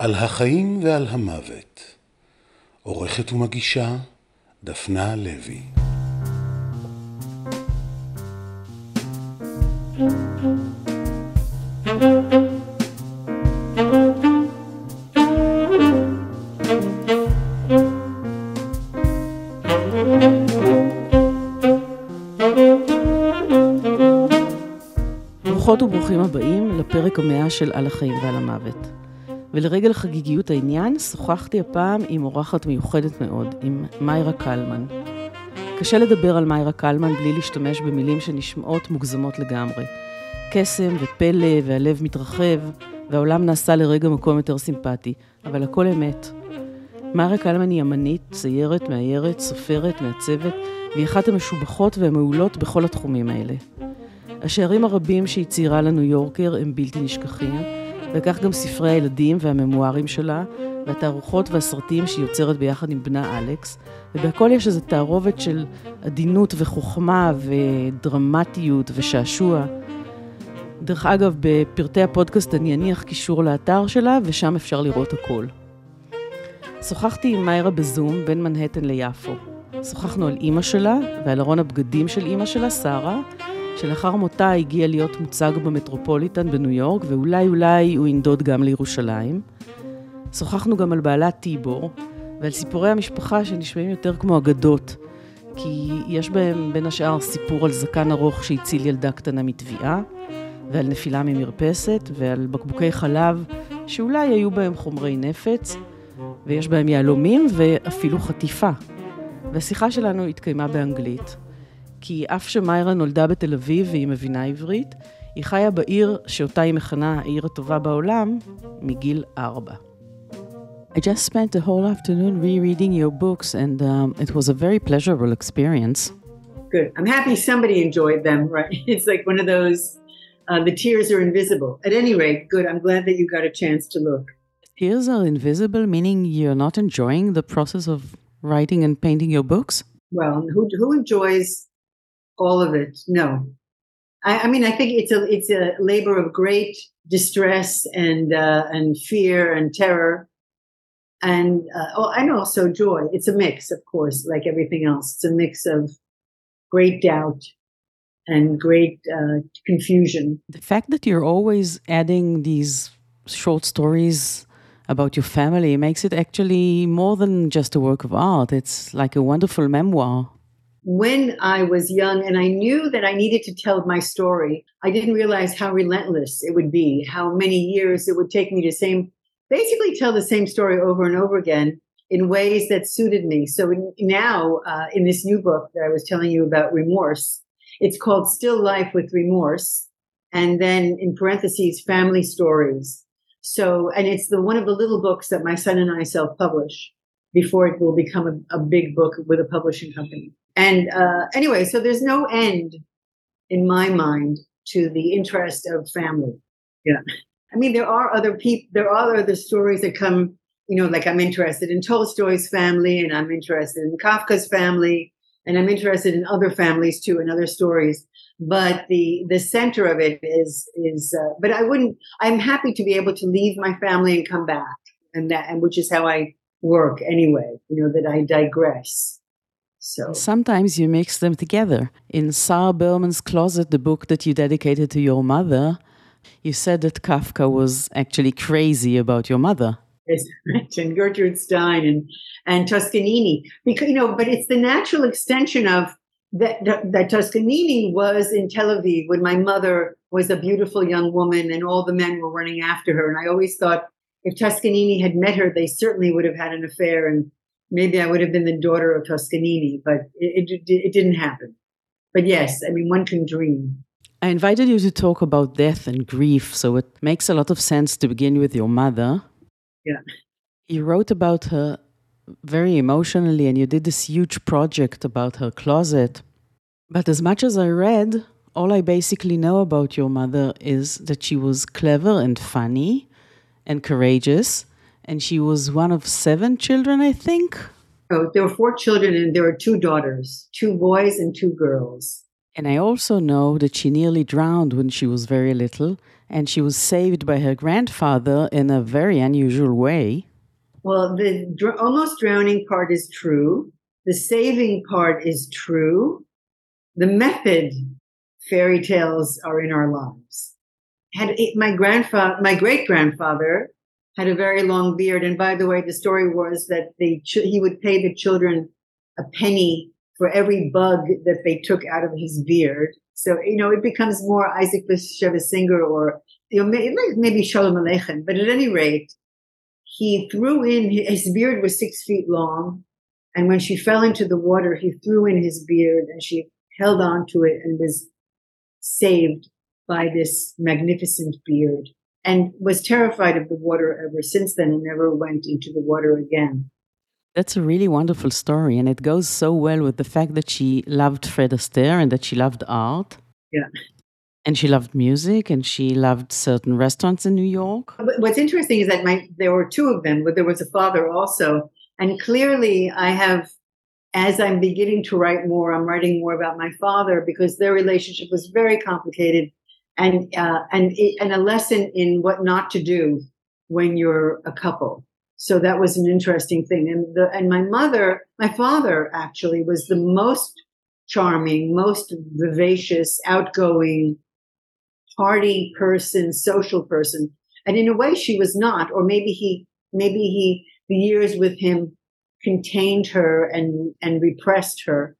על החיים ועל המוות. עורכת ומגישה דפנה לוי. ברוכות וברוכים הבאים לפרק המאה של על החיים ועל המוות. ולרגל חגיגיות העניין, שוחחתי הפעם עם אורחת מיוחדת מאוד, עם מיירה קלמן. קשה לדבר על מיירה קלמן בלי להשתמש במילים שנשמעות מוגזמות לגמרי. קסם ופלא והלב מתרחב, והעולם נעשה לרגע מקום יותר סימפטי, אבל הכל אמת. מיירה קלמן היא אמנית, ציירת, מאיירת, סופרת, מעצבת, והיא אחת המשובחות והמעולות בכל התחומים האלה. השערים הרבים שהיא ציירה לניו יורקר הם בלתי נשכחים, וכך גם ספרי הילדים והממוארים שלה, והתערוכות והסרטים שהיא יוצרת ביחד עם בנה אלכס, ובהכל יש איזו תערובת של עדינות וחוכמה ודרמטיות ושעשוע. דרך אגב, בפרטי הפודקאסט אני אניח קישור לאתר שלה, ושם אפשר לראות הכל. שוחחתי עם מיירה בזום בין מנהטן ליפו. שוחחנו על אימא שלה ועל ארון הבגדים של אימא שלה, שרה, שלאחר מותה הגיע להיות מוצג במטרופוליטן בניו יורק, ואולי אולי הוא ינדוד גם לירושלים. שוחחנו גם על בעלת טיבור, ועל סיפורי המשפחה שנשמעים יותר כמו אגדות, כי יש בהם בין השאר סיפור על זקן ארוך שהציל ילדה קטנה מטביעה, ועל נפילה ממרפסת, ועל בקבוקי חלב שאולי היו בהם חומרי נפץ, ויש בהם יהלומים ואפילו חטיפה. והשיחה שלנו התקיימה באנגלית. כי אף שמיירה נולדה בתל אביב והיא מבינה עברית, היא חיה בעיר שאותה היא מכנה העיר הטובה בעולם מגיל ארבע. I just spent the whole afternoon rereading your books and um, it was a very pleasurable experience. Good. I'm happy somebody enjoyed them, right? It's like one of those, uh, the tears are invisible. At any rate, good. I'm glad that you got a chance to look. Tears are invisible, meaning you're not enjoying the process of writing and painting your books? Well, who, who enjoys all of it? No. I, I mean, I think it's a, it's a labor of great distress and, uh, and fear and terror. And, uh, oh, and also joy. It's a mix, of course, like everything else. It's a mix of great doubt and great uh, confusion. The fact that you're always adding these short stories about your family makes it actually more than just a work of art. It's like a wonderful memoir. When I was young and I knew that I needed to tell my story, I didn't realize how relentless it would be, how many years it would take me to same, basically tell the same story over and over again in ways that suited me. So now, uh, in this new book that I was telling you about remorse, it's called Still Life with Remorse. And then in parentheses, family stories. So, and it's the one of the little books that my son and I self-publish before it will become a, a big book with a publishing company. And uh, anyway, so there's no end in my mind to the interest of family. Yeah, I mean there are other people, there are other stories that come. You know, like I'm interested in Tolstoy's family, and I'm interested in Kafka's family, and I'm interested in other families too, and other stories. But the the center of it is is. Uh, but I wouldn't. I'm happy to be able to leave my family and come back, and that and which is how I work anyway. You know that I digress. So Sometimes you mix them together. In Sarah Berman's Closet, the book that you dedicated to your mother, you said that Kafka was actually crazy about your mother. Yes, and Gertrude Stein and and Toscanini, because you know, but it's the natural extension of that, that that Toscanini was in Tel Aviv when my mother was a beautiful young woman and all the men were running after her, and I always thought if Toscanini had met her, they certainly would have had an affair and maybe I would have been the daughter of Toscanini, but it, it, it, didn't happen. But yes, I mean, one can dream. I invited you to talk about death and grief, so it makes a lot of sense to begin with your mother. Yeah. You wrote about her very emotionally, and you did this huge project about her closet. But as much as I read, all I basically know about your mother is that she was clever and funny and courageous and she was one of seven children, I think. Oh, there were four children, and there were two daughters, two boys and two girls. And I also know that she nearly drowned when she was very little, and she was saved by her grandfather in a very unusual way. Well, the dr- almost drowning part is true. The saving part is true. The method fairy tales are in our lives. Had my grandfather, my great grandfather had a very long beard. And by the way, the story was that they, he would pay the children a penny for every bug that they took out of his beard. So, you know, it becomes more Isaac Bashevis Singer or, you know, maybe Shalom Aleichem. But at any rate, he threw in, his beard was six feet long. And when she fell into the water, he threw in his beard and she held on to it and was saved by this magnificent beard and was terrified of the water ever since then and never went into the water again. That's a really wonderful story, and it goes so well with the fact that she loved Fred Astaire and that she loved art. Yeah. And she loved music and she loved certain restaurants in New York. What's interesting is that my there were two of them, but there was a father also. And clearly I have as I'm beginning to write more, I'm writing more about my father because their relationship was very complicated and uh, and and a lesson in what not to do when you're a couple. So that was an interesting thing. And the and my mother, my father actually was the most charming, most vivacious, outgoing, party person, social person. And in a way, she was not, or maybe he, maybe he, the years with him contained her and, and repressed her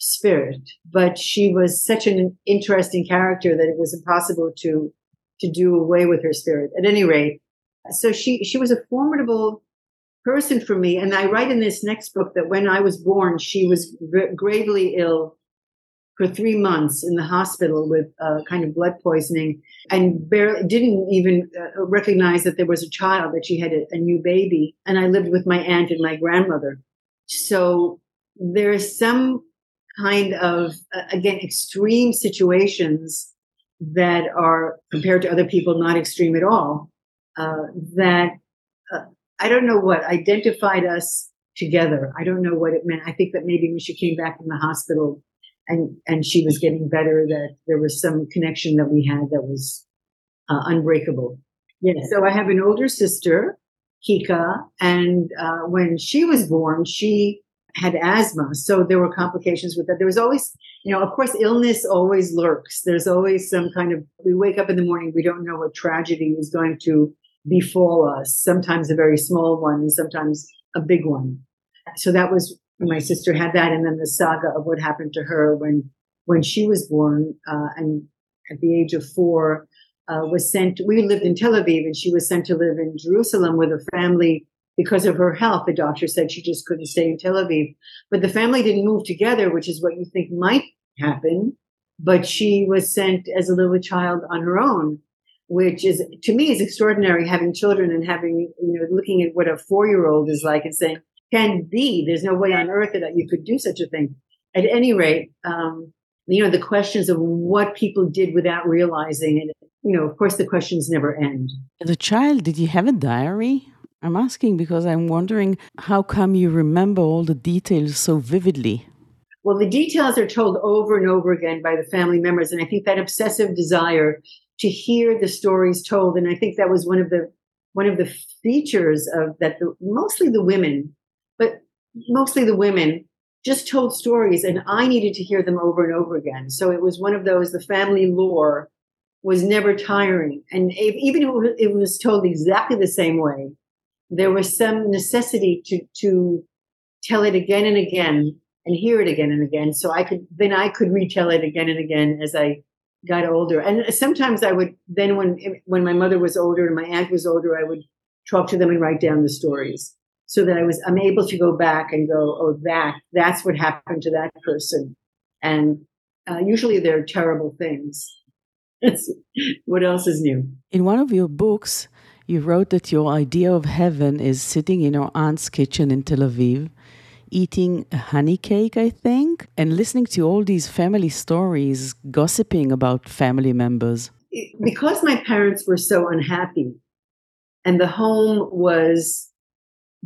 spirit. But she was such an interesting character that it was impossible to, to do away with her spirit. At any rate, so she, she was a formidable person for me. And I write in this next book that when I was born, she was gravely ill for three months in the hospital with uh, kind of blood poisoning and barely didn't even uh, recognize that there was a child, that she had a, a new baby. And I lived with my aunt and my grandmother. So there is some kind of, uh, again, extreme situations that are compared to other people not extreme at all. Uh, that uh, I don't know what identified us together. I don't know what it meant. I think that maybe when she came back from the hospital, and and she was getting better. That there was some connection that we had that was uh, unbreakable. Yeah. So I have an older sister, Kika, and uh, when she was born, she had asthma, so there were complications with that. There was always, you know, of course, illness always lurks. There's always some kind of. We wake up in the morning, we don't know what tragedy is going to befall us. Sometimes a very small one, and sometimes a big one. So that was my sister had that, and then the saga of what happened to her when when she was born, uh, and at the age of four, uh, was sent. We lived in Tel Aviv, and she was sent to live in Jerusalem with a family because of her health. The doctor said she just couldn't stay in Tel Aviv, but the family didn't move together, which is what you think might happen. But she was sent as a little child on her own, which is to me is extraordinary. Having children and having you know looking at what a four year old is like and saying can be. There's no way on earth that you could do such a thing. At any rate, um, you know, the questions of what people did without realizing, and you know, of course, the questions never end. As a child, did you have a diary? I'm asking because I'm wondering how come you remember all the details so vividly? Well, the details are told over and over again by the family members, and I think that obsessive desire to hear the stories told, and I think that was one of the one of the features of that. The, mostly the women but mostly the women just told stories and I needed to hear them over and over again. So it was one of those, the family lore was never tiring. And if, even if it was told exactly the same way, there was some necessity to, to tell it again and again and hear it again and again. So I could, then I could retell it again and again as I got older. And sometimes I would, then when, when my mother was older and my aunt was older, I would talk to them and write down the stories so that I was I'm able to go back and go, oh, that that's what happened to that person, and uh, usually they're terrible things. what else is new? In one of your books, you wrote that your idea of heaven is sitting in your aunt's kitchen in Tel Aviv, eating a honey cake, I think, and listening to all these family stories, gossiping about family members. Because my parents were so unhappy, and the home was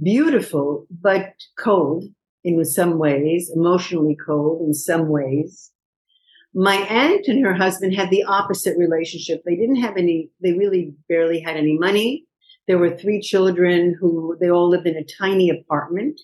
beautiful, but cold in some ways, emotionally cold in some ways. My aunt and her husband had the opposite relationship. They didn't have any, they really barely had any money. There were three children who they all lived in a tiny apartment.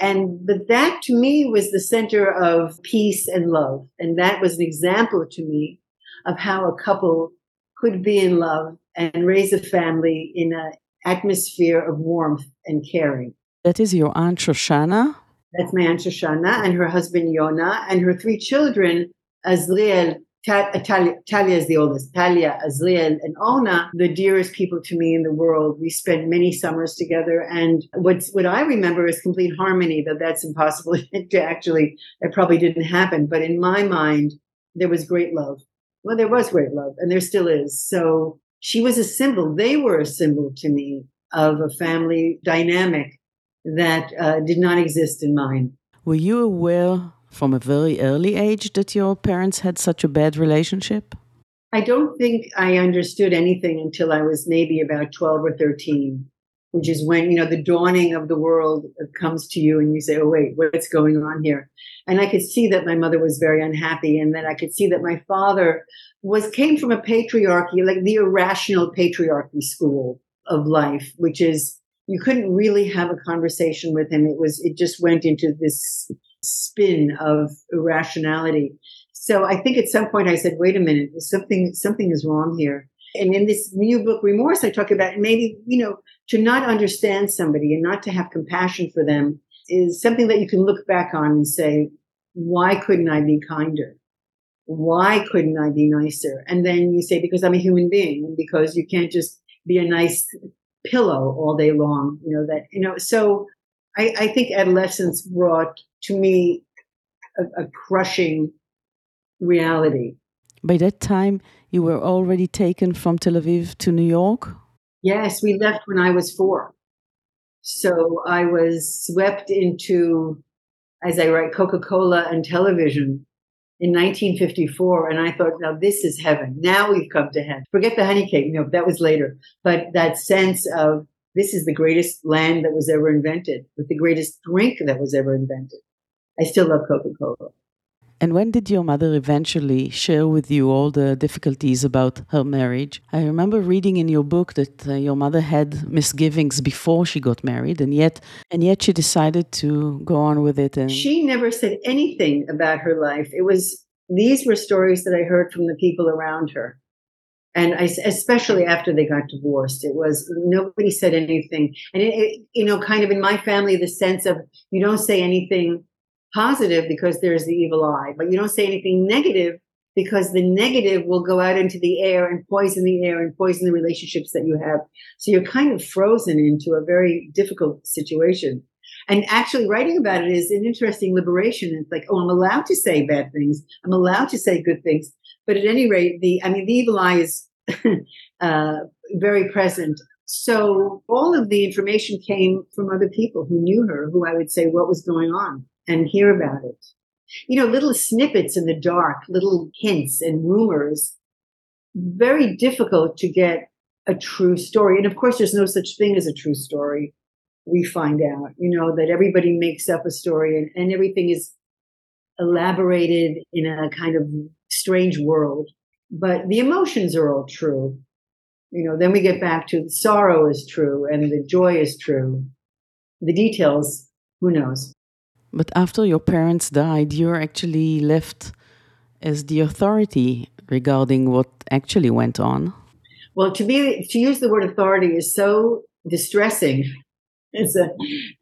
And but that to me was the center of peace and love. And that was an example to me of how a couple could be in love and raise a family in an atmosphere of warmth and caring. That is your Aunt Shoshana? That's my Aunt Shoshana and her husband Yona and her three children, Azriel, Talia, Talia is the oldest, Talia, Azriel, and Ona, the dearest people to me in the world. We spent many summers together. And what's, what I remember is complete harmony, that that's impossible to actually, it probably didn't happen. But in my mind, there was great love. Well, there was great love, and there still is. So she was a symbol. They were a symbol to me of a family dynamic that uh, did not exist in mine. Were you aware from a very early age that your parents had such a bad relationship? I don't think I understood anything until I was maybe about 12 or 13, which is when, you know, the dawning of the world comes to you and you say, oh, wait, what's going on here? And I could see that my mother was very unhappy and then I could see that my father was, came from a patriarchy, like the irrational patriarchy school of life, which is, you couldn't really have a conversation with him. It was, it just went into this spin of irrationality. So I think at some point I said, wait a minute, something, something is wrong here. And in this new book, Remorse, I talk about maybe, you know, to not understand somebody and not to have compassion for them is something that you can look back on and say, why couldn't I be kinder? Why couldn't I be nicer? And then you say, because I'm a human being, because you can't just be a nice pillow all day long, you know, that, you know, so I, I think adolescence brought to me a, a crushing reality. By that time, you were already taken from Tel Aviv to New York? Yes, we left when I was four. So I was swept into, as I write, Coca Cola and television in 1954. And I thought, now this is heaven. Now we've come to heaven. Forget the honey cake. No, that was later. But that sense of this is the greatest land that was ever invented, with the greatest drink that was ever invented. I still love Coca Cola. And when did your mother eventually share with you all the difficulties about her marriage? I remember reading in your book that uh, your mother had misgivings before she got married, and yet, and yet she decided to go on with it. And she never said anything about her life. It was these were stories that I heard from the people around her, and I, especially after they got divorced, it was nobody said anything. And it, it, you know, kind of in my family, the sense of you don't say anything positive because there's the evil eye, but you don't say anything negative because the negative will go out into the air and poison the air and poison the relationships that you have. So you're kind of frozen into a very difficult situation. And actually writing about it is an interesting liberation. It's like, oh, I'm allowed to say bad things. I'm allowed to say good things. But at any rate, the, I mean, the evil eye is uh, very present. So all of the information came from other people who knew her, who I would say what was going on and hear about it. You know, little snippets in the dark, little hints and rumors, very difficult to get a true story. And of course, there's no such thing as a true story. We find out, you know, that everybody makes up a story and, and everything is elaborated in a kind of strange world. But the emotions are all true. You know, then we get back to the sorrow is true and the joy is true. The details, who knows? But after your parents died, you're actually left as the authority regarding what actually went on. Well, to be to use the word authority is so distressing. It's a,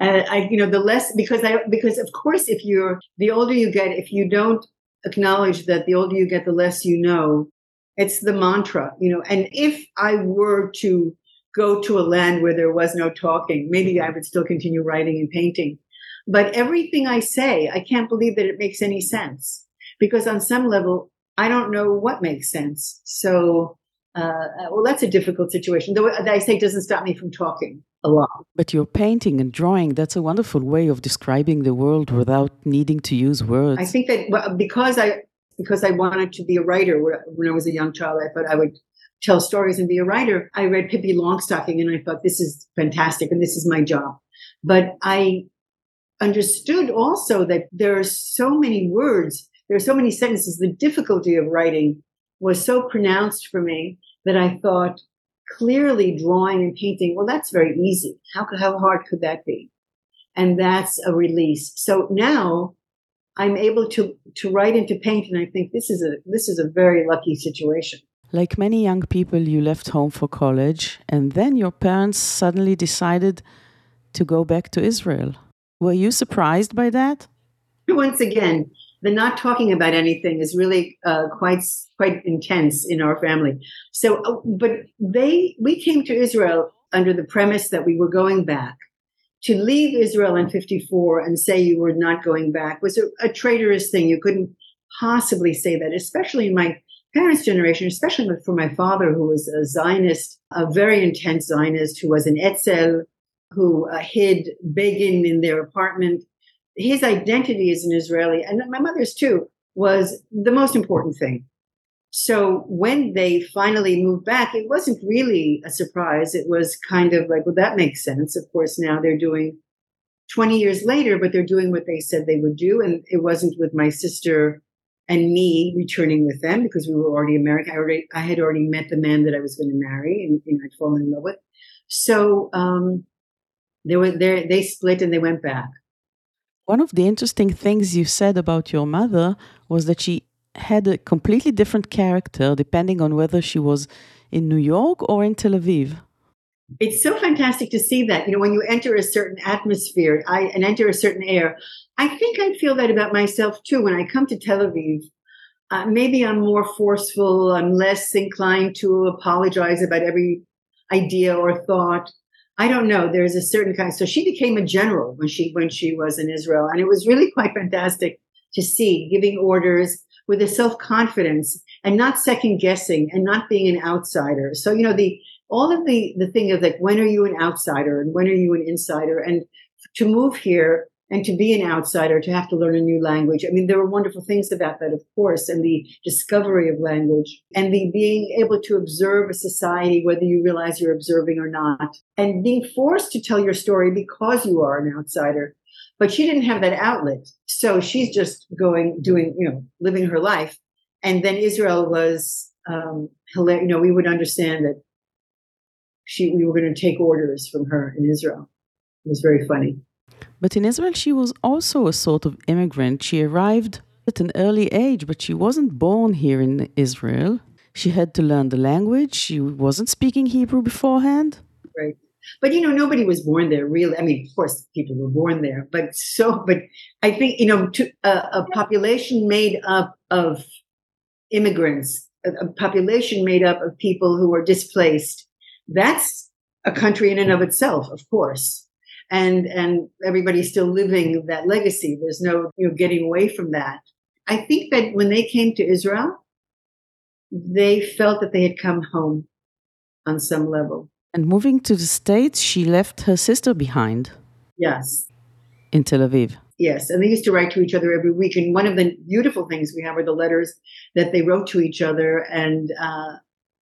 uh, I, you know, the less because I because of course, if you're the older you get, if you don't acknowledge that the older you get, the less you know. It's the mantra, you know. And if I were to go to a land where there was no talking, maybe I would still continue writing and painting. But everything I say, I can't believe that it makes any sense because on some level, I don't know what makes sense. So, uh, well, that's a difficult situation. Though I say doesn't stop me from talking But your painting and drawing, that's a wonderful way of describing the world without needing to use words. I think that well, because I because I wanted to be a writer when I was a young child, I thought I would tell stories and be a writer. I read Pippi Longstocking and I thought this is fantastic and this is my job. But I understood also that there are so many words there are so many sentences. The difficulty of writing was so pronounced for me that I thought clearly drawing and painting, well, that's very easy. How, how hard could that be? And that's a release. So now I'm able to, to write and to paint. And I think this is a, this is a very lucky situation. Like many young people, you left home for college, and then your parents suddenly decided to go back to Israel. Were you surprised by that? Once again, the not talking about anything is really uh, quite quite intense in our family. So, uh, but they we came to Israel under the premise that we were going back. To leave Israel in '54 and say you were not going back was a, a traitorous thing. You couldn't possibly say that, especially in my parents' generation, especially for my father, who was a Zionist, a very intense Zionist, who was an Etzel, who uh, hid Begin in their apartment. His identity as an Israeli, and my mother's too, was the most important thing. So when they finally moved back, it wasn't really a surprise. It was kind of like, well, that makes sense. Of course, now they're doing 20 years later, but they're doing what they said they would do. And it wasn't with my sister and me returning with them because we were already American. I already, I had already met the man that I was going to marry and, and I'd fallen in love with. So, um, they were there, they split and they went back. One of the interesting things you said about your mother was that she had a completely different character depending on whether she was in New York or in Tel Aviv. It's so fantastic to see that. You know, when you enter a certain atmosphere I, and enter a certain air, I think I feel that about myself too. When I come to Tel Aviv, uh, maybe I'm more forceful. I'm less inclined to apologize about every idea or thought. I don't know. There's a certain kind. So she became a general when she when she was in Israel, and it was really quite fantastic to see giving orders with a self confidence and not second guessing and not being an outsider. So you know the all of the the thing of like when are you an outsider and when are you an insider and to move here and to be an outsider to have to learn a new language i mean there were wonderful things about that of course and the discovery of language and the being able to observe a society whether you realize you're observing or not and being forced to tell your story because you are an outsider but she didn't have that outlet so she's just going doing you know living her life and then israel was um hilarious. you know we would understand that she we were going to take orders from her in Israel. It was very funny. But in Israel, she was also a sort of immigrant. She arrived at an early age, but she wasn't born here in Israel. She had to learn the language. She wasn't speaking Hebrew beforehand. Right. But you know, nobody was born there really. I mean, of course, people were born there, but so, but I think, you know, to, uh, a population made up of immigrants, a, a population made up of people who are displaced, that's a country in and of itself, of course. And and everybody's still living that legacy. There's no you know getting away from that. I think that when they came to Israel, they felt that they had come home on some level. And moving to the States, she left her sister behind. Yes. In Tel Aviv. Yes, and they used to write to each other every week. And one of the beautiful things we have are the letters that they wrote to each other. And uh,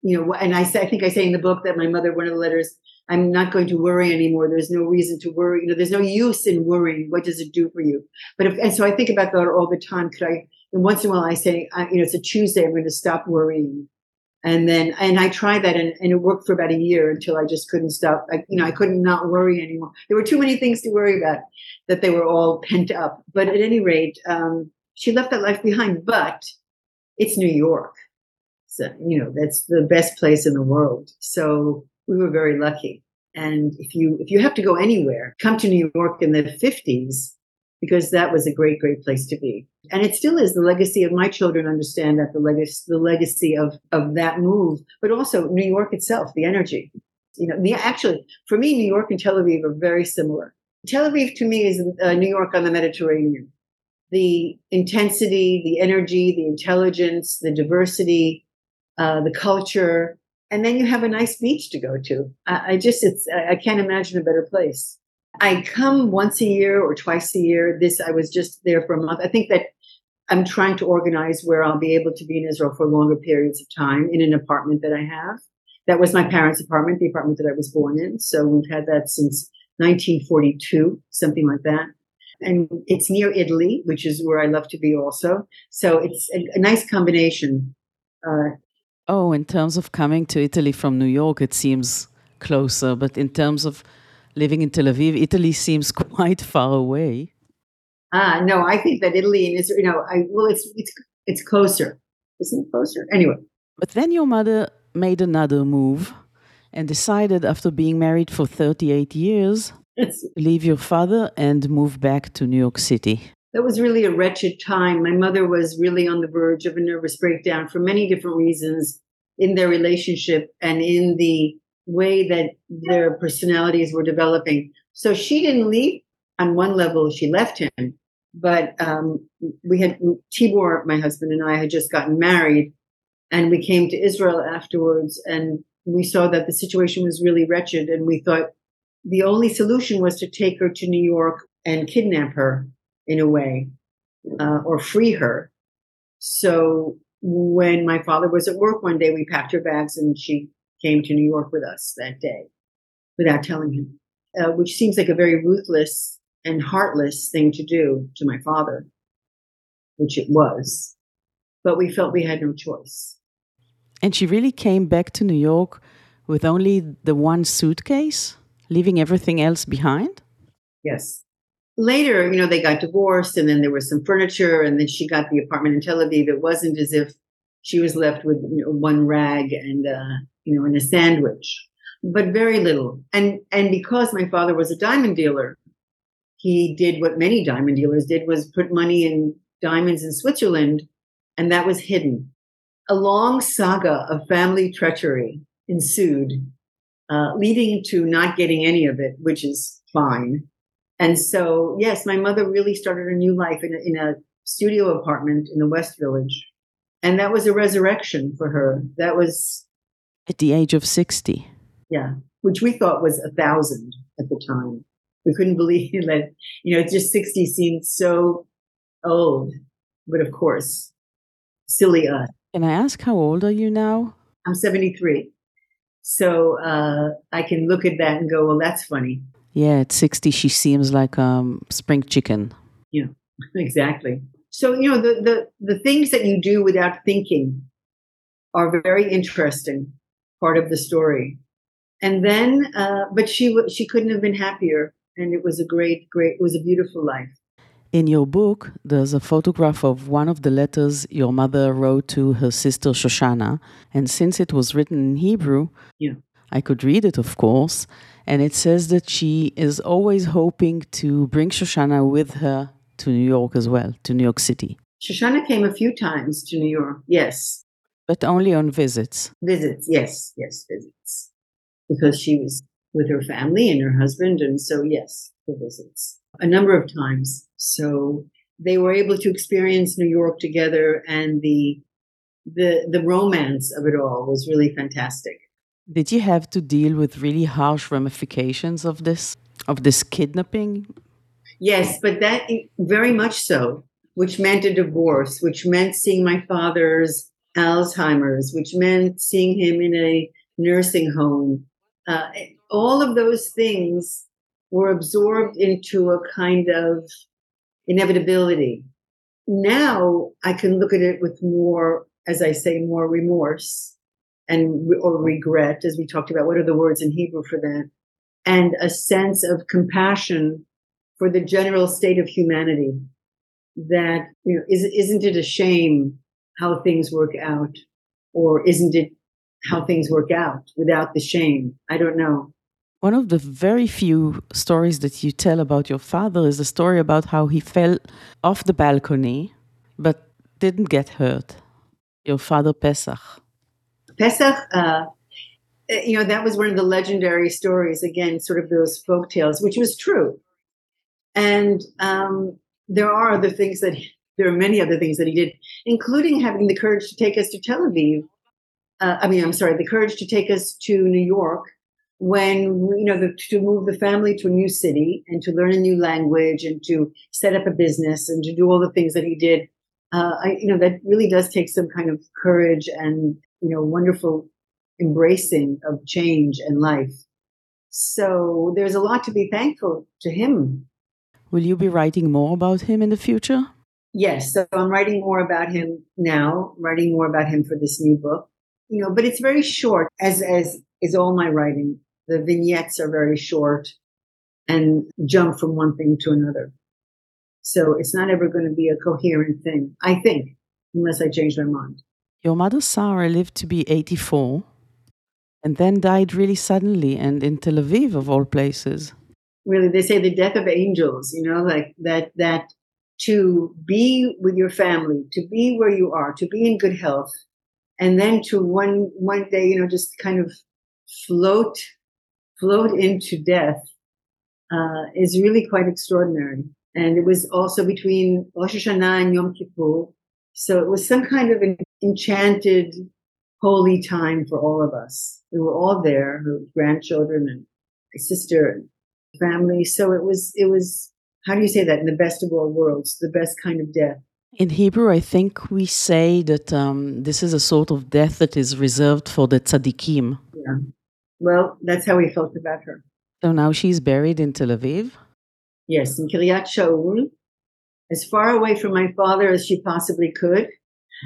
you know, and I say, I think I say in the book that my mother, one of the letters, I'm not going to worry anymore. There's no reason to worry. You know, there's no use in worrying. What does it do for you? But if, and so I think about that all the time. Could I, and once in a while I say, I, you know, it's a Tuesday. I'm going to stop worrying. And then, and I tried that and, and it worked for about a year until I just couldn't stop. I, you know, I couldn't not worry anymore. There were too many things to worry about that they were all pent up. But at any rate, um, she left that life behind, but it's New York so you know, that's the best place in the world. So we were very lucky. And if you, if you have to go anywhere, come to New York in the 50s, because that was a great, great place to be. And it still is the legacy of my children understand that the legacy, the legacy of, of that move, but also New York itself, the energy. You know, the, actually, for me, New York and Tel Aviv are very similar. Tel Aviv to me is uh, New York on the Mediterranean. The intensity, the energy, the intelligence, the diversity, uh, the culture, and then you have a nice beach to go to. I, I just, it's, I can't imagine a better place. I come once a year or twice a year. This, I was just there for a month. I think that I'm trying to organize where I'll be able to be in Israel for longer periods of time in an apartment that I have. That was my parents' apartment, the apartment that I was born in. So we've had that since 1942, something like that. and it's near Italy, which is where I love to be also. So it's a, a nice combination. Uh, oh, in terms of coming to Italy from New York, it seems closer, but in terms of living in Tel Aviv, Italy seems quite far away. Ah, no, I think that Italy and Israel, you know, I well, it's it's it's closer, isn't it closer? Anyway. But then your mother made another move and decided, after being married for 38 years, to leave your father and move back to New York City. That was really a wretched time. My mother was really on the verge of a nervous breakdown for many different reasons in their relationship and in the way that their personalities were developing. So she didn't leave. On one level, she left him, but um, we had Tibor, my husband, and I had just gotten married, and we came to Israel afterwards, and we saw that the situation was really wretched, and we thought the only solution was to take her to New York and kidnap her in a way, uh, or free her. So when my father was at work one day, we packed her bags and she came to New York with us that day without telling him, uh, which seems like a very ruthless and heartless thing to do to my father, which it was. But we felt we had no choice. And she really came back to New York with only the one suitcase, leaving everything else behind? Yes. Later, you know, they got divorced and then there was some furniture and then she got the apartment in Tel Aviv. It wasn't as if she was left with you know, one rag and, uh, you know, and a sandwich, but very little. And, and because my father was a diamond dealer, he did what many diamond dealers did was put money in diamonds in Switzerland, and that was hidden. A long saga of family treachery ensued, uh, leading to not getting any of it, which is fine. And so, yes, my mother really started a new life in a, in a studio apartment in the West Village. And that was a resurrection for her. That was at the age of 60. Yeah, which we thought was a thousand at the time we couldn't believe that, you know, just 60 seemed so old. But of course, silly us. Can I ask how old are you now? I'm 73. So uh, I can look at that and go, well, that's funny. Yeah, at 60, she seems like a um, spring chicken. Yeah, exactly. So, you know, the, the, the things that you do without thinking are very interesting part of the story. And then, uh, but she, she couldn't have been happier and it was a great, great, it was a beautiful life. In your book, there's a photograph of one of the letters your mother wrote to her sister Shoshana. And since it was written in Hebrew, yeah. I could read it, of course. And it says that she is always hoping to bring Shoshana with her to New York as well, to New York City. Shoshana came a few times to New York, yes. But only on visits. Visits, yes, yes, visits. Because she was with her family and her husband. And so, yes, for visits a number of times. So they were able to experience New York together and the, the, the romance of it all was really fantastic. Did you have to deal with really harsh ramifications of this, of this kidnapping? Yes, but that very much so, which meant a divorce, which meant seeing my father's Alzheimer's, which meant seeing him in a nursing home. Uh, all of those things were absorbed into a kind of inevitability. Now I can look at it with more, as I say, more remorse and or regret, as we talked about. What are the words in Hebrew for that? And a sense of compassion for the general state of humanity. That you know, is, isn't it a shame how things work out, or isn't it how things work out without the shame? I don't know. One of the very few stories that you tell about your father is a story about how he fell off the balcony but didn't get hurt. Your father, Pesach. Pesach, uh, you know, that was one of the legendary stories, again, sort of those folk tales, which was true. And um, there are other things that, there are many other things that he did, including having the courage to take us to Tel Aviv. Uh, I mean, I'm sorry, the courage to take us to New York when you know the, to move the family to a new city and to learn a new language and to set up a business and to do all the things that he did uh, I, you know that really does take some kind of courage and you know wonderful embracing of change and life so there's a lot to be thankful to him Will you be writing more about him in the future? Yes, so I'm writing more about him now, writing more about him for this new book. You know, but it's very short, as as is all my writing. The vignettes are very short and jump from one thing to another. So it's not ever going to be a coherent thing, I think, unless I change my mind. Your mother, Sarah, lived to be 84 and then died really suddenly and in Tel Aviv, of all places. Really, they say the death of angels, you know, like that, that to be with your family, to be where you are, to be in good health, and then to one one day, you know, just kind of float float into death uh, is really quite extraordinary. And it was also between Rosh Hashanah and Yom Kippur, so it was some kind of an enchanted, holy time for all of us. We were all there, her grandchildren and my sister and family. So it was it was how do you say that in the best of all worlds, the best kind of death. In Hebrew, I think we say that um, this is a sort of death that is reserved for the tzaddikim. Yeah. Well, that's how we felt about her. So now she's buried in Tel Aviv? Yes, in Kiryat Shaul, as far away from my father as she possibly could.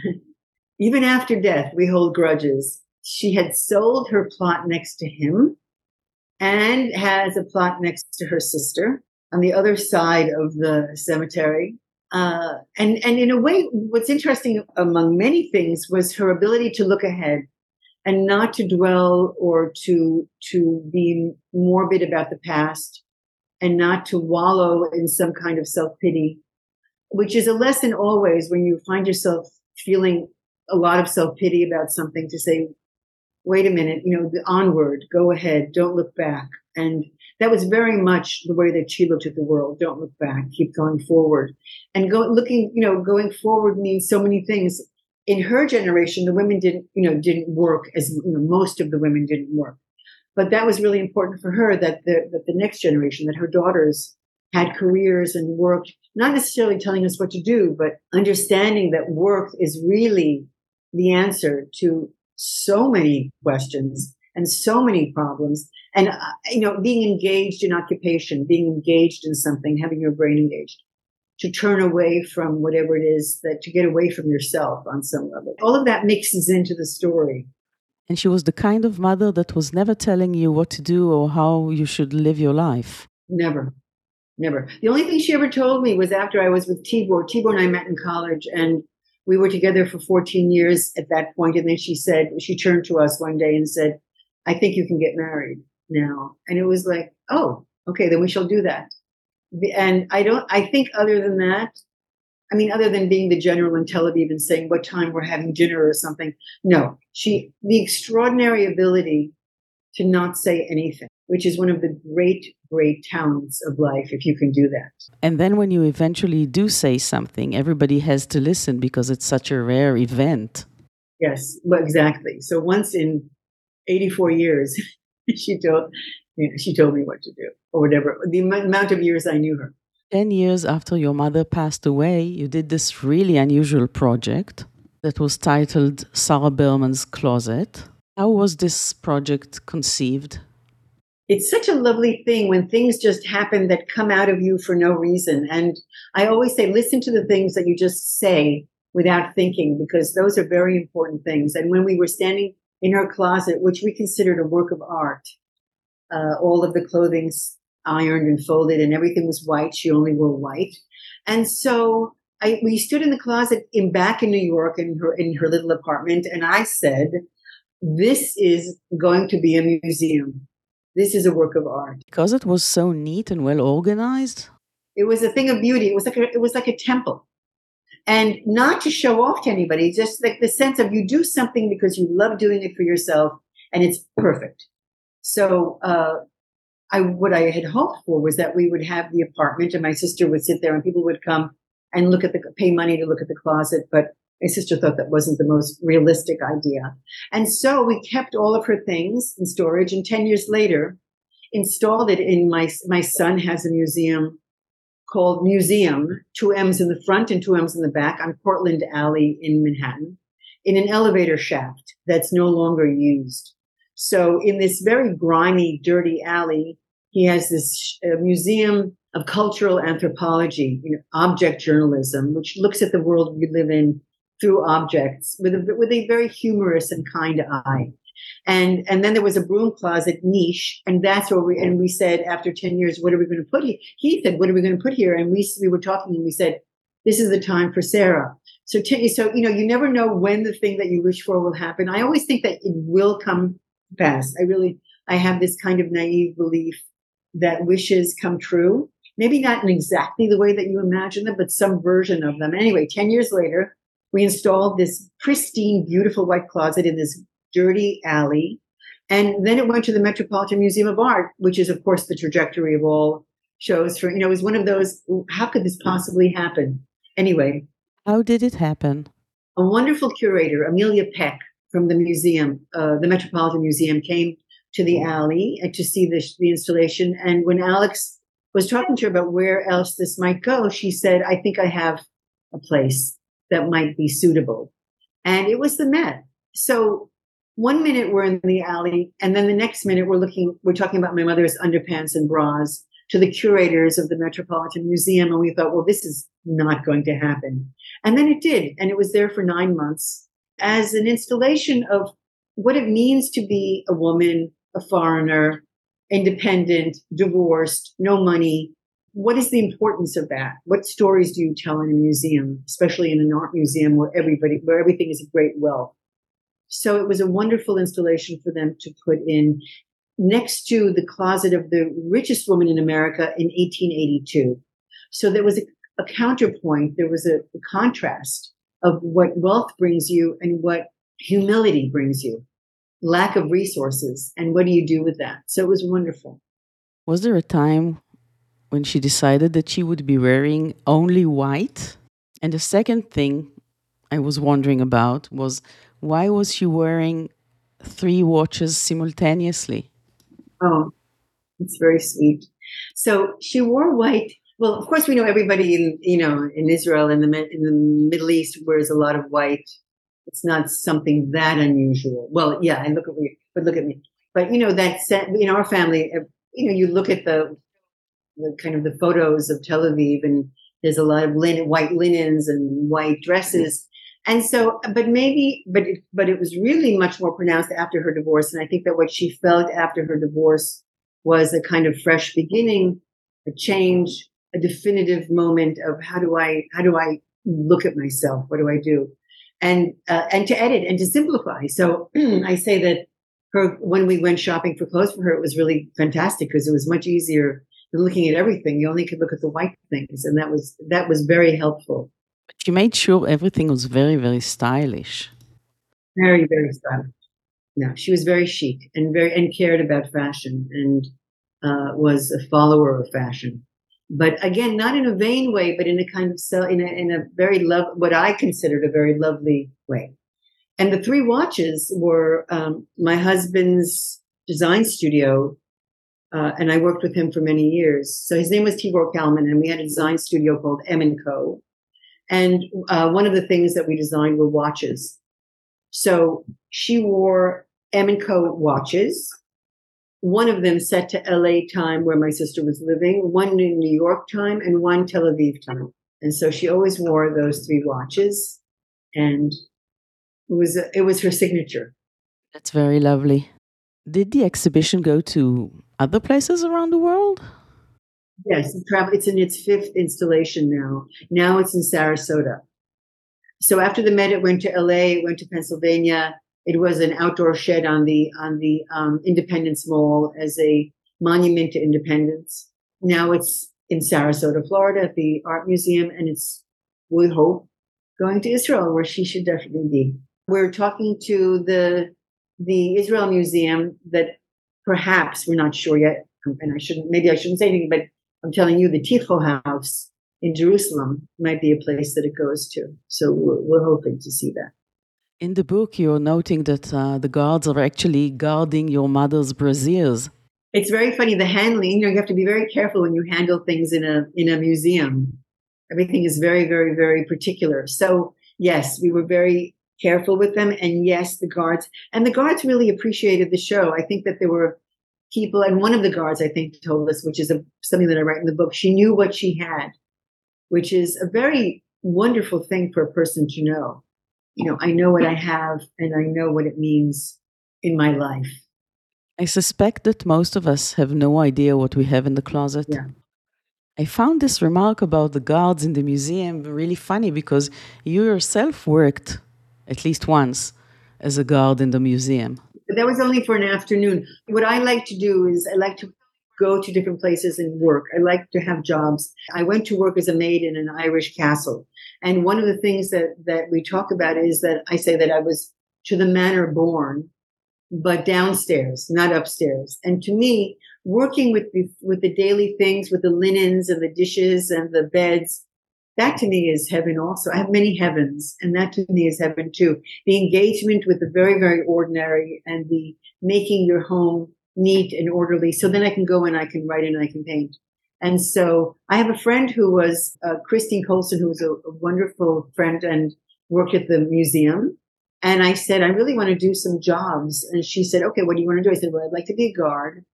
Even after death, we hold grudges. She had sold her plot next to him and has a plot next to her sister on the other side of the cemetery. Uh, and, and in a way, what's interesting among many things was her ability to look ahead and not to dwell or to, to be morbid about the past and not to wallow in some kind of self pity, which is a lesson always when you find yourself feeling a lot of self pity about something to say, wait a minute, you know, onward, go ahead, don't look back. And that was very much the way that she looked at the world. Don't look back, keep going forward. And go, looking, you know, going forward means so many things. In her generation, the women didn't, you know, didn't work as you know, most of the women didn't work. But that was really important for her that the, that the next generation, that her daughters had careers and worked, not necessarily telling us what to do, but understanding that work is really the answer to so many questions and so many problems. And, uh, you know, being engaged in occupation, being engaged in something, having your brain engaged to turn away from whatever it is that to get away from yourself on some level. All of that mixes into the story. And she was the kind of mother that was never telling you what to do or how you should live your life. Never. Never. The only thing she ever told me was after I was with Tibor. Tibor and I met in college and we were together for 14 years at that. And then she said, she turned to us one day and said, I think you can get married now. And it was like, oh, okay, then we shall do that. And I don't, I think other than that, I mean, other than being the general in Tel Aviv and saying what time we're having dinner or something, no, she, the extraordinary ability to not say anything, which is one of the great, great talents of life, if you can do that. And then when you eventually do say something, everybody has to listen because it's such a rare event. Yes, well, exactly. So once in 84 years, she told, you know, she told me what to do or whatever, the amount of years I knew her. 10 years after your mother passed away, you did this really unusual project that was titled Sarah Berman's Closet. How was this project conceived? It's such a lovely thing when things just happen that come out of you for no reason. And I always say, listen to the things that you just say without thinking, because those are very important things. And when we were standing in her closet, which we considered a work of art, uh, all of the clothing's ironed and folded and everything was white. She only wore white. And so I, we stood in the closet in back in New York in her, in her little apartment. And I said, this is going to be a museum. This is a work of art. Because it was so neat and well organized? It was a thing of beauty. It was like a, it was like a temple. And not to show off to anybody, just like the sense of you do something because you love doing it for yourself and it's perfect. So, uh, I, what I had hoped for was that we would have the apartment and my sister would sit there and people would come and look at the, pay money to look at the closet. But my sister thought that wasn't the most realistic idea. And so we kept all of her things in storage and 10 years later installed it in my, my son has a museum called Mmuseumm, two M's in the front and two M's in the back on Cortlandt Alley in Manhattan in an elevator shaft that's no longer used. So in this very grimy, dirty alley, he has this museum of cultural anthropology, you know, object journalism, which looks at the world we live in through objects with a, with a very humorous and kind eye. And, and then there was a broom closet niche. And that's where we, and we said, after 10 years, what are we going to put here? He said, what are we going to put here? And we, we were talking and we said, this is the time for Sarah. So, t- so, you know, you never know when the thing that you wish for will happen. I always think that it will come past. I really, I have this kind of naive belief that wishes come true. Maybe not in exactly the way that you imagine them, but some version of them. Anyway, 10 years later, we installed this pristine, beautiful white closet in this dirty alley. And then it went to the Metropolitan Museum of Art, which is, of course, the trajectory of all shows for, you know, it was one of those, how could this possibly happen? Anyway. How did it happen? A wonderful curator, Amelia Peck from the museum, uh, the Metropolitan Museum, came to the alley to see the, the installation. And when Alex was talking to her about where else this might go, she said, I think I have a place that might be suitable. And it was the Met. So one minute we're in the alley, and then the next minute we're looking, we're talking about my mother's underpants and bras to the curators of the Metropolitan Museum. And we thought, well, this is not going to happen. And then it did. And it was there for nine months as an installation of what it means to be a woman, a foreigner, independent, divorced, no money. What is the importance of that? What stories do you tell in a museum, especially in an art museum where everybody, where everything is a great wealth? So it was a wonderful installation for them to put in next to the closet of the richest woman in America in 1882. So there was a, a counterpoint. There was a, a contrast of what wealth brings you and what humility brings you, lack of resources. And what do you do with that? So it was wonderful. Was there a time when she decided that she would be wearing only white? And the second thing I was wondering about was why was she wearing three watches simultaneously? Oh, it's very sweet. So she wore white. Well, of course, we know everybody in you know in Israel in the in the Middle East wears a lot of white. It's not something that unusual. Well, yeah, I look at me, but look at me. But you know that in our family, you know, you look at the, the kind of the photos of Tel Aviv, and there's a lot of linen, white linens and white dresses. And so, but maybe, but it, but it was really much more pronounced after her divorce. And I think that what she felt after her divorce was a kind of fresh beginning, a change, a definitive moment of how do I, how do I look at myself? What do I do? And, uh, and to edit and to simplify. So I say that her, when we went shopping for clothes for her, it was really fantastic because it was much easier than looking at everything. You only could look at the white things. And that was, that was very helpful. But she made sure everything was very, very stylish. Very, very stylish. No, she was very chic and very and cared about fashion and uh, was a follower of fashion. But again, not in a vain way, but in a kind of so in a in a very love what I considered a very lovely way. And the three watches were um, my husband's design studio, uh, and I worked with him for many years. So his name was Tibor Kalman, and we had a design studio called M and Co. And uh, one of the things that we designed were watches. So she wore M and Co watches. One of them set to LA time where my sister was living, one in New York time, and one Tel Aviv time. And so she always wore those three watches, and it was it was her signature. That's very lovely. Did the exhibition go to other places around the world? Yes, it's in its fifth installation now. Now it's in Sarasota. So after the Met, it went to LA, it went to Pennsylvania. It was an outdoor shed on the on the um, Independence Mall as a monument to independence. Now it's in Sarasota, Florida, at the Art Museum, and it's we hope going to Israel, where she should definitely be. We're talking to the the Israel Museum that perhaps we're not sure yet, and I shouldn't maybe I shouldn't say anything, but I'm telling you, the Ticho House in Jerusalem might be a place that it goes to. So we're, we're hoping to see that. In the book, you're noting that uh, the guards are actually guarding your mother's brassieres. It's very funny. The handling, you know, you have to be very careful when you handle things in a in a museum. Everything is very, very, very particular. So yes, we were very careful with them, and yes, the guards and the guards really appreciated the show. I think that there were people, and one of the guards, I think, told us, which is a, something that I write in the book, she knew what she had, which is a very wonderful thing for a person to know. You know, I know what I have and I know what it means in my life. I suspect that most of us have no idea what we have in the closet. Yeah. I found this remark about the guards in the museum really funny because you yourself worked at least once as a guard in the museum. That was only for an afternoon. What I like to do is I like to go to different places and work. I like to have jobs. I went to work as a maid in an Irish castle. And one of the things that, that we talk about is that I say that I was to the manor born, but downstairs, not upstairs. And to me, working with the, with the daily things, with the linens and the dishes and the beds, that to me is heaven also. I have many heavens, and that to me is heaven too. The engagement with the very, very ordinary and the making your home neat and orderly. So then I can go and I can write and I can paint. And so I have a friend who was uh, Christine Colson, who was a, a wonderful friend and worked at the museum. And I said, I really want to do some jobs. And she said, okay, what do you want to do? I said, well, I'd like to be a guard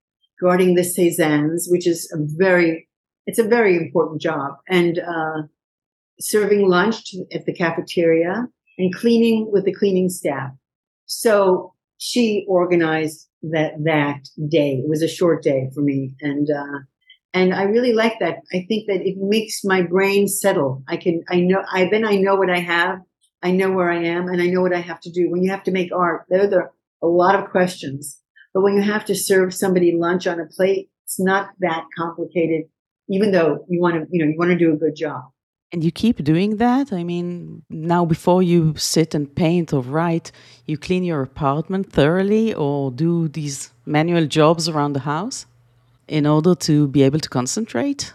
guarding the Cézannes, which is a very, it's a very important job. And, uh, serving lunch to, at the cafeteria and cleaning with the cleaning staff. So she organized that that day. It was a short day for me, and uh, and I really like that. I think that it makes my brain settle. I can I know I then I know what I have. I know where I am, and I know what I have to do. When you have to make art, there are a lot of questions. But when you have to serve somebody lunch on a plate, it's not that complicated. Even though you want to, you know, you want to do a good job. And you keep doing that? I mean, now before you sit and paint or write, you clean your apartment thoroughly or do these manual jobs around the house in order to be able to concentrate?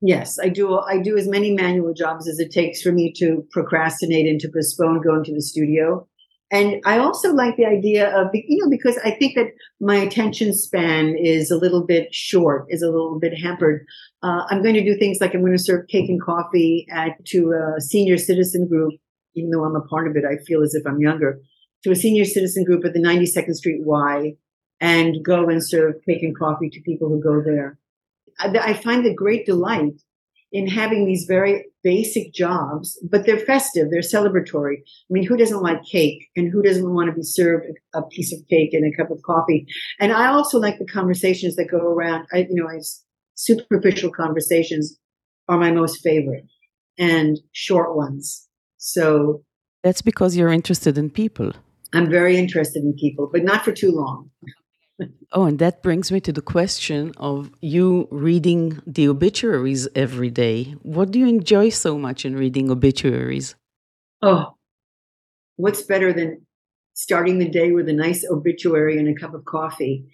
Yes, I do. I do as many manual jobs as it takes for me to procrastinate and to postpone going to the studio. And I also like the idea of, you know, because I think that my attention span is a little bit short, is a little bit hampered. Uh, I'm going to do things like I'm going to serve cake and coffee at, to a senior citizen group, even though I'm a part of it, I feel as if I'm younger, to a senior citizen group at the 92nd Street Y and go and serve cake and coffee to people who go there. I, I find the great delight in having these very basic jobs, but they're festive, they're celebratory. I mean, who doesn't like cake and who doesn't want to be served a piece of cake and a cup of coffee? And I also like the conversations that go around. I, you know, I, superficial conversations are my most favorite and short ones. So that's because you're interested in people. I'm very interested in people, but not for too long. Oh, and that brings me to the question of you reading the obituaries every day. What do you enjoy so much in reading obituaries? Oh, what's better than starting the day with a nice obituary and a cup of coffee?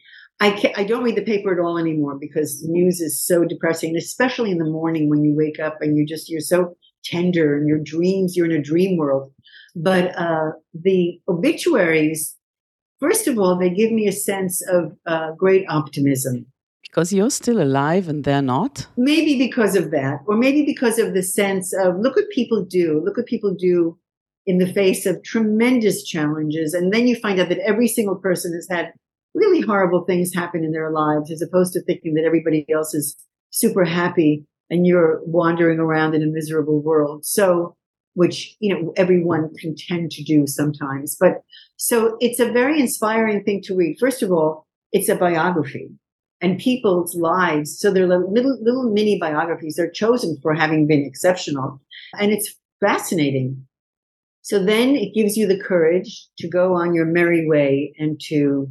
I I don't read the paper at all anymore because news is so depressing, especially in the morning when you wake up and you just you're so tender and your dreams you're in a dream world. But uh, the obituaries First of all, they give me a sense of uh, great optimism. Because you're still alive and they're not? Maybe because of that, or maybe because of the sense of look what people do, look what people do in the face of tremendous challenges. And then you find out that every single person has had really horrible things happen in their lives, as opposed to thinking that everybody else is super happy and you're wandering around in a miserable world. So which you know everyone can tend to do sometimes. But so it's a very inspiring thing to read. First of all it's a biography and people's lives. So they're little little mini biographies. They're chosen for having been exceptional. And it's fascinating. So then it gives you the courage to go on your merry way and to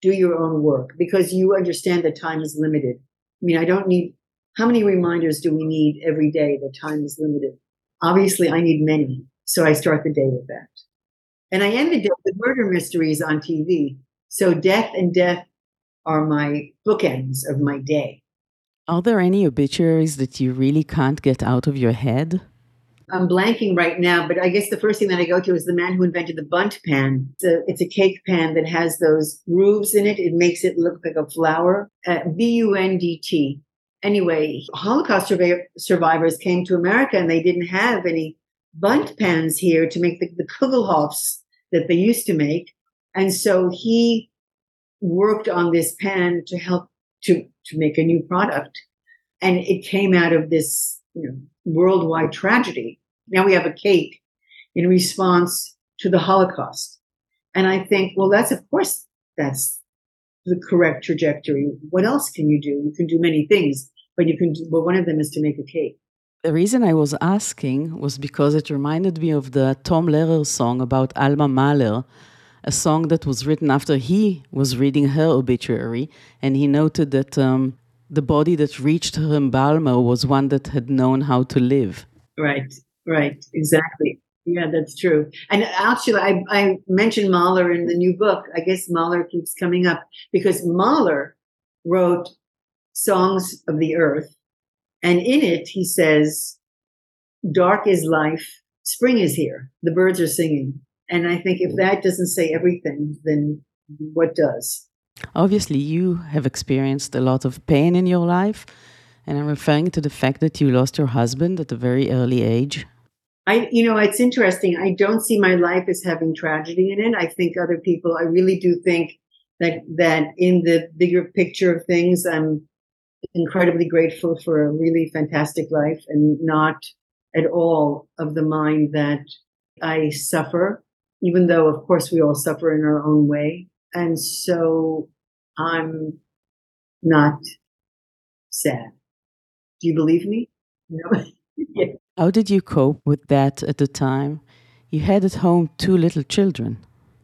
do your own work because you understand that time is limited. I mean i don't need how many reminders do we need every day that time is limited Obviously, I need many. So I start the day with that. And I end the day with murder mysteries on TV. So death and death are my bookends of my day. Are there any obituaries that you really can't get out of your head? I'm blanking right now, but I guess the first thing that I go to is the man who invented the Bundt pan. It's a, it's a cake pan that has those grooves in it. It makes it look like a flower. Uh, B U N D T anyway, Holocaust survivors came to America and they didn't have any Bundt pans here to make the, the Kugelhopfs that they used to make. And so he worked on this pan to help to, to make a new product. And it came out of this you know, worldwide tragedy. Now we have a cake in response to the Holocaust. And I think, well, that's of course, that's the correct trajectory. What else can you do? You can do many things, but you can do, well, one of them is to make a cake. The reason I was asking was because it reminded me of the Tom Lehrer song about Alma Mahler, a song that was written after he was reading her obituary, and he noted that um, the body that reached her embalmer was one that had known how to live. Right, right, exactly. Yeah, that's true. And actually, I, I mentioned Mahler in the new book. I guess Mahler keeps coming up because Mahler wrote Songs of the Earth. And in it, he says, Dark is life, spring is here, the birds are singing. And I think if that doesn't say everything, then what does? Obviously, you have experienced a lot of pain in your life. And I'm referring to the fact that you lost your husband at a very early age. I, you know, it's interesting. I don't see my life as having tragedy in it. I think other people, I really do think that, that in the bigger picture of things, I'm incredibly grateful for a really fantastic life and not at all of the mind that I suffer, even though, of course, we all suffer in our own way. And so I'm not sad. Do you believe me? No. How did you cope with that at the time? You had at home two little children.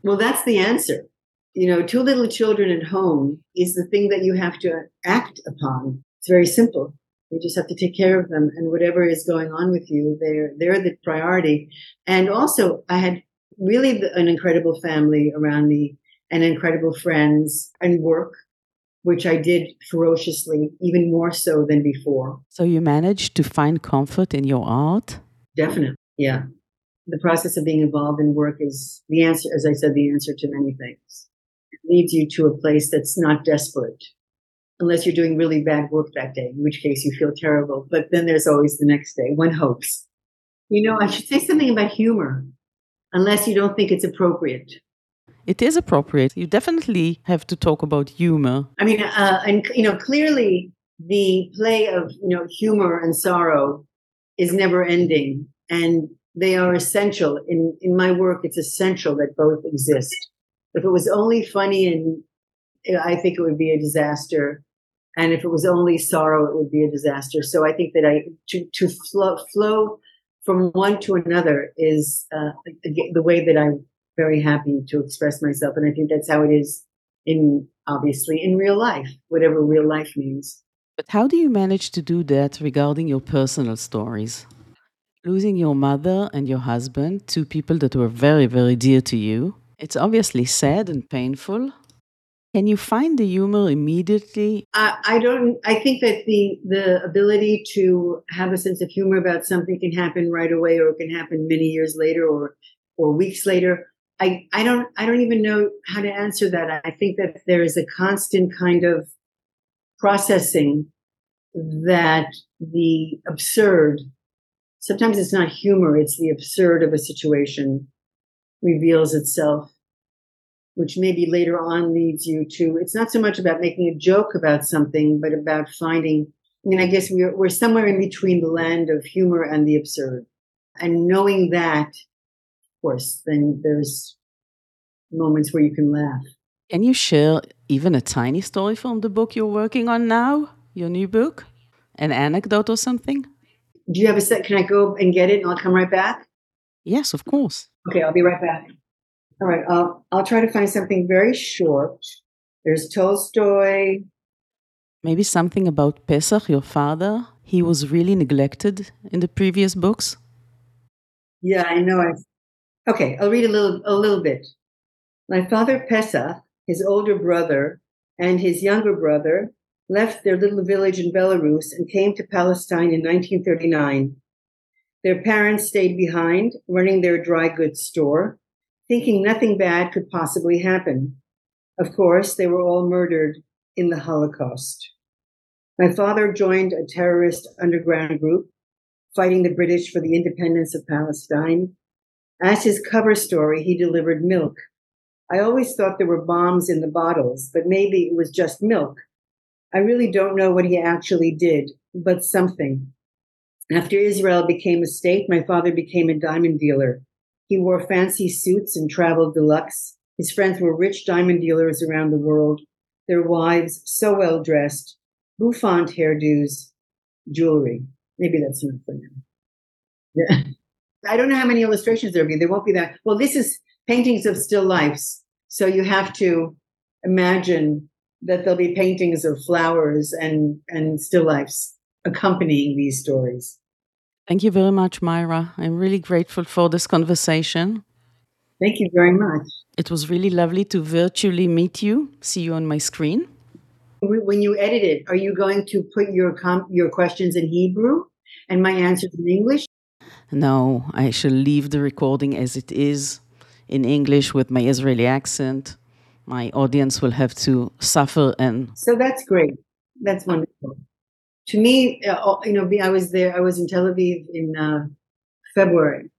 Well, that's the answer. You know, two little children at home is the thing that you have to act upon. It's very simple. You just have to take care of them, and whatever is going on with you, they're they're the priority. And also, I had really an incredible family around me, and incredible friends and work which I did ferociously, even more so than before. So you managed to find comfort in your art? Definitely, yeah. The process of being involved in work is the answer, as I said, the answer to many things. It leads you to a place that's not desperate, unless you're doing really bad work that day, in which case you feel terrible. But then there's always the next day. One hopes. You know, I should say something about humor, unless you don't think it's appropriate it is appropriate. You definitely have to talk about humor. I mean, uh, and you know, clearly the play of you know humor and sorrow is never ending, and they are essential. In in my work, it's essential that both exist. If it was only funny and I think it would be a disaster. And if it was only sorrow, it would be a disaster. So I think that I to to flow, flow from one to another is uh, the way that I very happy to express myself. And I think that's how it is in obviously in real life, whatever real life means. But how do you manage to do that regarding your personal stories? Losing your mother and your husband, two people that were very, very dear to you. It's obviously sad and painful. Can you find the humor immediately? I, I don't. I think that the the ability to have a sense of humor about something can happen right away, or it can happen many years later, or or weeks later. I, I don't I don't even know how to answer that. I think that there is a constant kind of processing that the absurd sometimes it's not humor, it's the absurd of a situation reveals itself, which maybe later on leads you to it's not so much about making a joke about something, but about finding I mean, I guess we're we're somewhere in between the land of humor and the absurd. And knowing that course, then there's moments where you can laugh. Can you share even a tiny story from the book you're working on now, your new book? An anecdote or something? Do you have a set? Can I go and get it and I'll come right back? Yes, of course. Okay, I'll be right back. All right, I'll, I'll try to find something very short. There's Tolstoy. Maybe something about Pesach, your father. He was really neglected in the previous books. Yeah, I know. I've Okay, I'll read a little, a little bit. My father Pesach, his older brother, and his younger brother left their little village in Belarus and came to Palestine in 1939. Their parents stayed behind, running their dry goods store, thinking nothing bad could possibly happen. Of course, they were all murdered in the Holocaust. My father joined a terrorist underground group fighting the British for the independence of Palestine as his cover story, he delivered milk I always thought there were bombs in the bottles, but maybe it was just milk. I really don't know what he actually did, but something. After Israel became a state, my father became a diamond dealer. He wore fancy suits and traveled deluxe. His friends were rich diamond dealers around the world, their wives so well dressed, bouffant hairdos, jewelry. Maybe that's enough for now. Yeah. I don't know how many illustrations there'll be. There won't be that. Well, this is paintings of still lifes. So you have to imagine that there'll be paintings of flowers and, and still lifes accompanying these stories. Thank you very much, Maira. I'm really grateful for this conversation. Thank you very much. It was really lovely to virtually meet you, see you on my screen. When you edit it, are you going to put your com- your questions in Hebrew and my answers in English? No, I shall leave the recording as it is in English with my Israeli accent. My audience will have to suffer and. So that's great. That's wonderful. To me, uh, you know, I was there, I was in Tel Aviv in uh, February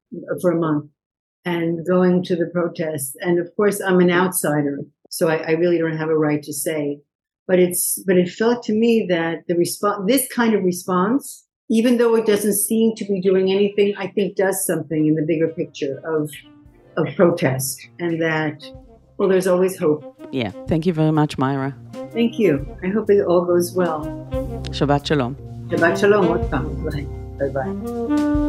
for a month and going to the protests. And of course, I'm an outsider, so I, I really don't have a right to say. But it's, but it felt to me that the response, this kind of response, even though it doesn't seem to be doing anything, I think does something in the bigger picture of of protest and that, well, there's always hope. Yeah. Thank you very much, Maira. Thank you. I hope it all goes well. Shabbat Shalom. Shabbat Shalom. Bye bye.